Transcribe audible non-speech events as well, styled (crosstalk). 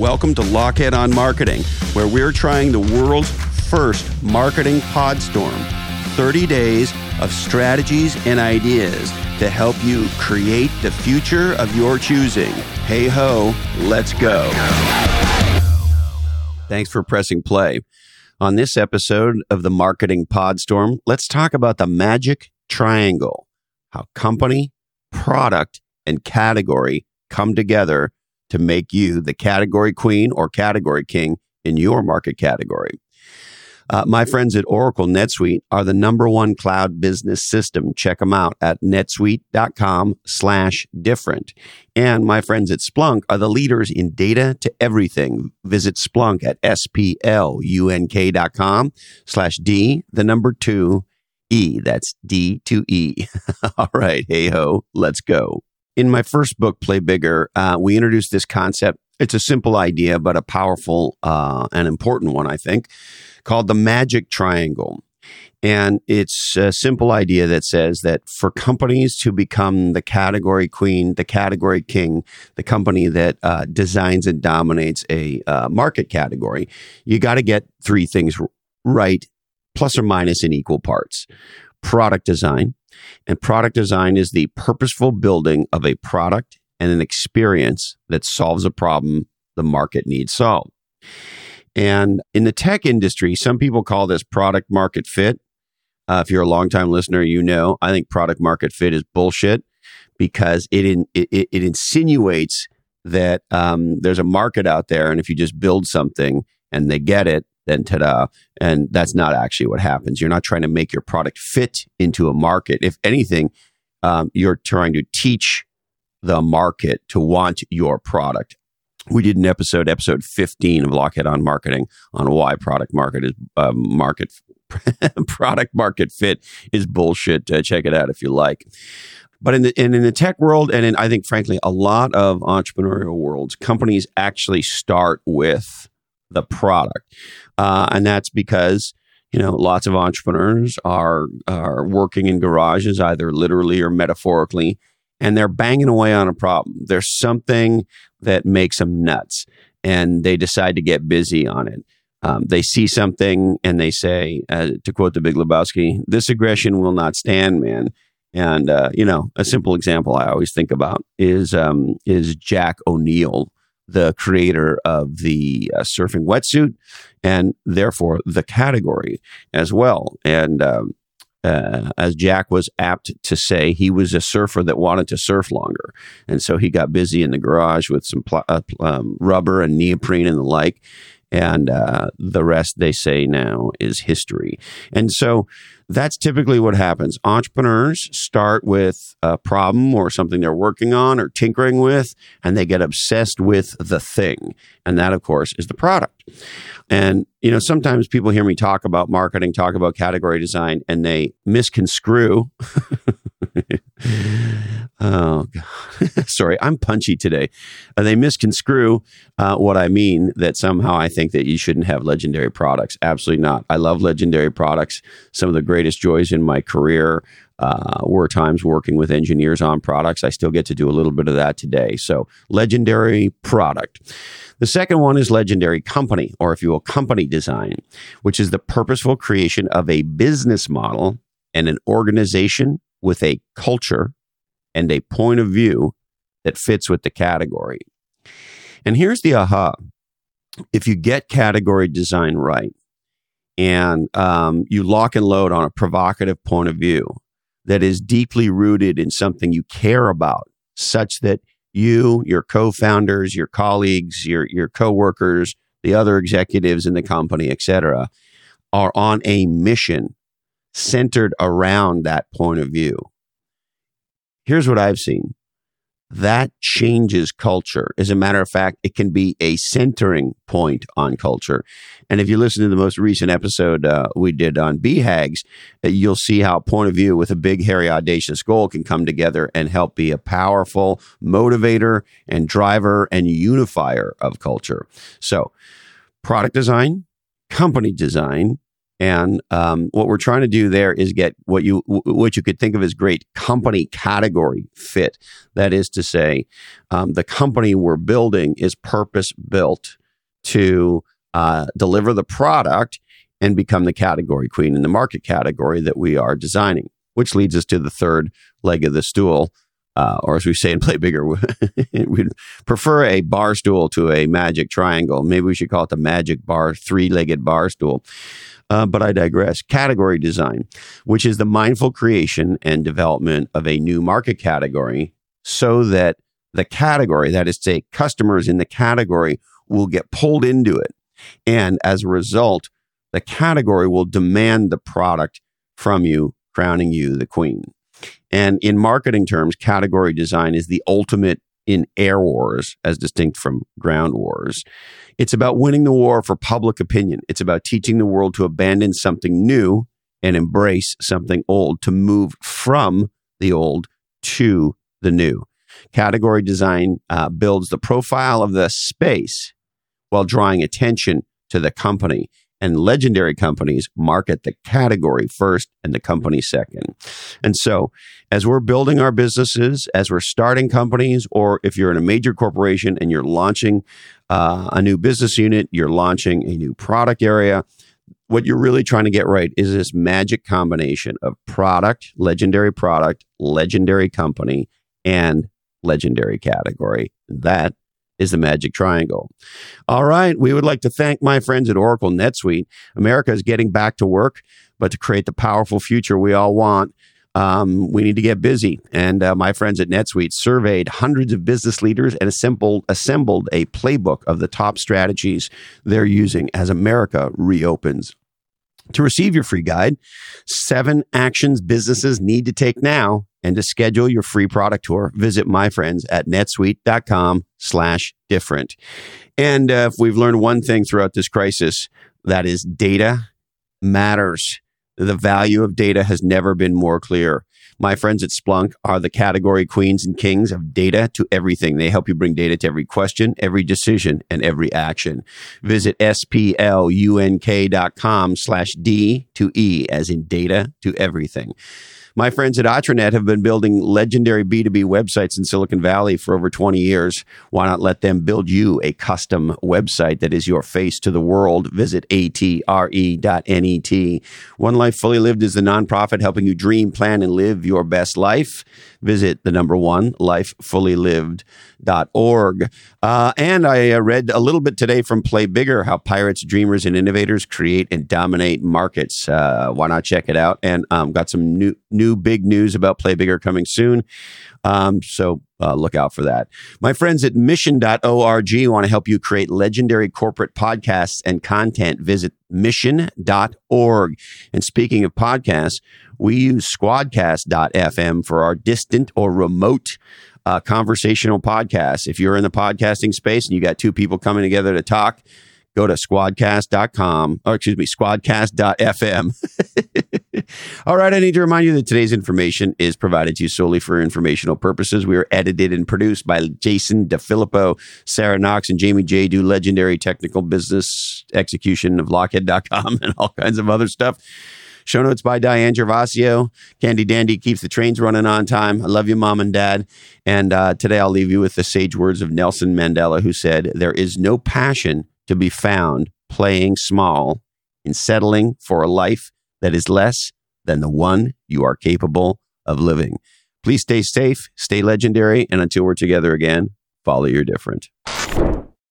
Welcome to Lochhead on Marketing, where we're trying the world's first marketing podstorm 30 days of strategies and ideas to help you create the future of your choosing. Hey ho, let's go. Thanks for pressing play. On this episode of the Marketing Podstorm, let's talk about the magic triangle how company, product, and category come together to make you the category queen or category king in your market category. Uh, my friends at Oracle NetSuite are the number one cloud business system. Check them out at netsuite.com slash different. And my friends at Splunk are the leaders in data to everything. Visit Splunk at splunk.com slash D, the number two E. That's D to E. (laughs) All right. Hey ho, let's go. In my first book, Play Bigger, uh, we introduced this concept. It's a simple idea, but a powerful uh, and important one, I think, called the magic triangle. And it's a simple idea that says that for companies to become the category queen, the category king, the company that uh, designs and dominates a uh, market category, you got to get three things right, plus or minus in equal parts product design, and product design is the purposeful building of a product and an experience that solves a problem the market needs solved. And in the tech industry, some people call this product market fit. Uh, if you're a longtime listener, you know I think product market fit is bullshit because it in, it, it insinuates that um, there's a market out there, and if you just build something and they get it, then ta-da. And that's not actually what happens. You're not trying to make your product fit into a market. If anything, um, you're trying to teach the market to want your product. We did an episode, episode 15 of Lochhead on Marketing, on why product market is uh, market (laughs) product market fit is bullshit. Uh, check it out if you like. But in the in the tech world, and in I think frankly a lot of entrepreneurial worlds, companies actually start with the product. Uh, and that's because you know lots of entrepreneurs are are working in garages either literally or metaphorically and they're banging away on a problem. There's something that makes them nuts and they decide to get busy on it. Um, they see something and they say uh, to quote the big lebowski this aggression will not stand man. And uh, you know a simple example i always think about is um, is jack o'neill the creator of the uh, surfing wetsuit and therefore the category as well. And um, uh, as Jack was apt to say, he was a surfer that wanted to surf longer. And so he got busy in the garage with some pl- uh, um, rubber and neoprene and the like. And uh, the rest, they say now, is history. And so that's typically what happens. Entrepreneurs start with a problem or something they're working on or tinkering with, and they get obsessed with the thing. And that, of course, is the product. And, you know, sometimes people hear me talk about marketing, talk about category design, and they misconstrue. Oh, God. (laughs) Sorry, I'm punchy today. Uh, they misconstrue uh, what I mean that somehow I think that you shouldn't have legendary products. Absolutely not. I love legendary products. Some of the greatest joys in my career uh, were times working with engineers on products. I still get to do a little bit of that today. So, legendary product. The second one is legendary company, or if you will, company design, which is the purposeful creation of a business model and an organization with a culture and a point of view that fits with the category. And here's the aha if you get category design right and um, you lock and load on a provocative point of view that is deeply rooted in something you care about, such that you, your co founders, your colleagues, your, your co workers, the other executives in the company, et cetera, are on a mission centered around that point of view. Here's what I've seen that changes culture. As a matter of fact, it can be a centering point on culture. And if you listen to the most recent episode uh, we did on BHAGs, uh, you'll see how point of view with a big, hairy, audacious goal can come together and help be a powerful motivator and driver and unifier of culture. So, product design, company design, And um, what we're trying to do there is get what you what you could think of as great company category fit. That is to say, um, the company we're building is purpose built to uh, deliver the product and become the category queen in the market category that we are designing. Which leads us to the third leg of the stool, uh, or as we say in Play Bigger, (laughs) we'd prefer a bar stool to a magic triangle. Maybe we should call it the magic bar, three legged bar stool. Uh, but I digress. Category design, which is the mindful creation and development of a new market category so that the category, that is to say, customers in the category will get pulled into it. And as a result, the category will demand the product from you, crowning you the queen. And in marketing terms, category design is the ultimate in air wars as distinct from ground wars. It's about winning the war for public opinion. It's about teaching the world to abandon something new and embrace something old, to move from the old to the new. Category design uh, builds the profile of the space while drawing attention to the company and legendary companies market the category first and the company second. And so, as we're building our businesses, as we're starting companies, or if you're in a major corporation and you're launching uh, a new business unit, you're launching a new product area, what you're really trying to get right is this magic combination of product, legendary product, legendary company, and legendary category. That is the magic triangle. All right. We would like to thank my friends at Oracle NetSuite. America is getting back to work, but to create the powerful future we all want, um, we need to get busy. And uh, my friends at NetSuite surveyed hundreds of business leaders and assembled, assembled a playbook of the top strategies they're using as America reopens. To receive your free guide, seven actions businesses need to take now and to schedule your free product tour, visit my friends at netsuite.com slash different. And uh, if we've learned one thing throughout this crisis, that is data matters. The value of data has never been more clear. My friends at Splunk are the category queens and kings of data to everything. They help you bring data to every question, every decision, and every action. Visit splunk.com slash D to E as in data to everything. My friends at Atranet have been building legendary B2B websites in Silicon Valley for over 20 years. Why not let them build you a custom website that is your face to the world? Visit atre.net. One Life Fully Lived is the nonprofit helping you dream, plan, and live your best life. Visit the number one, lifefullylived.org. Uh, and I uh, read a little bit today from Play Bigger how pirates, dreamers, and innovators create and dominate markets. Uh, why not check it out? And um, got some new, new big news about Play Bigger coming soon. Um, so uh, look out for that. My friends at mission.org want to help you create legendary corporate podcasts and content. Visit mission.org. And speaking of podcasts, we use squadcast.fm for our distant or remote uh, conversational podcasts. If you're in the podcasting space and you got two people coming together to talk, go to squadcast.com or excuse me, squadcast.fm. (laughs) All right. I need to remind you that today's information is provided to you solely for informational purposes. We are edited and produced by Jason DeFilippo, Sarah Knox, and Jamie J. Do legendary technical business execution of lochhead.com (laughs) and all kinds of other stuff. Show notes by Diane Gervasio. Candy Dandy keeps the trains running on time. I love you, mom and dad. And uh, today I'll leave you with the sage words of Nelson Mandela, who said, There is no passion to be found playing small in settling for a life that is less than the one you are capable of living. Please stay safe, stay legendary, and until we're together again, follow your different.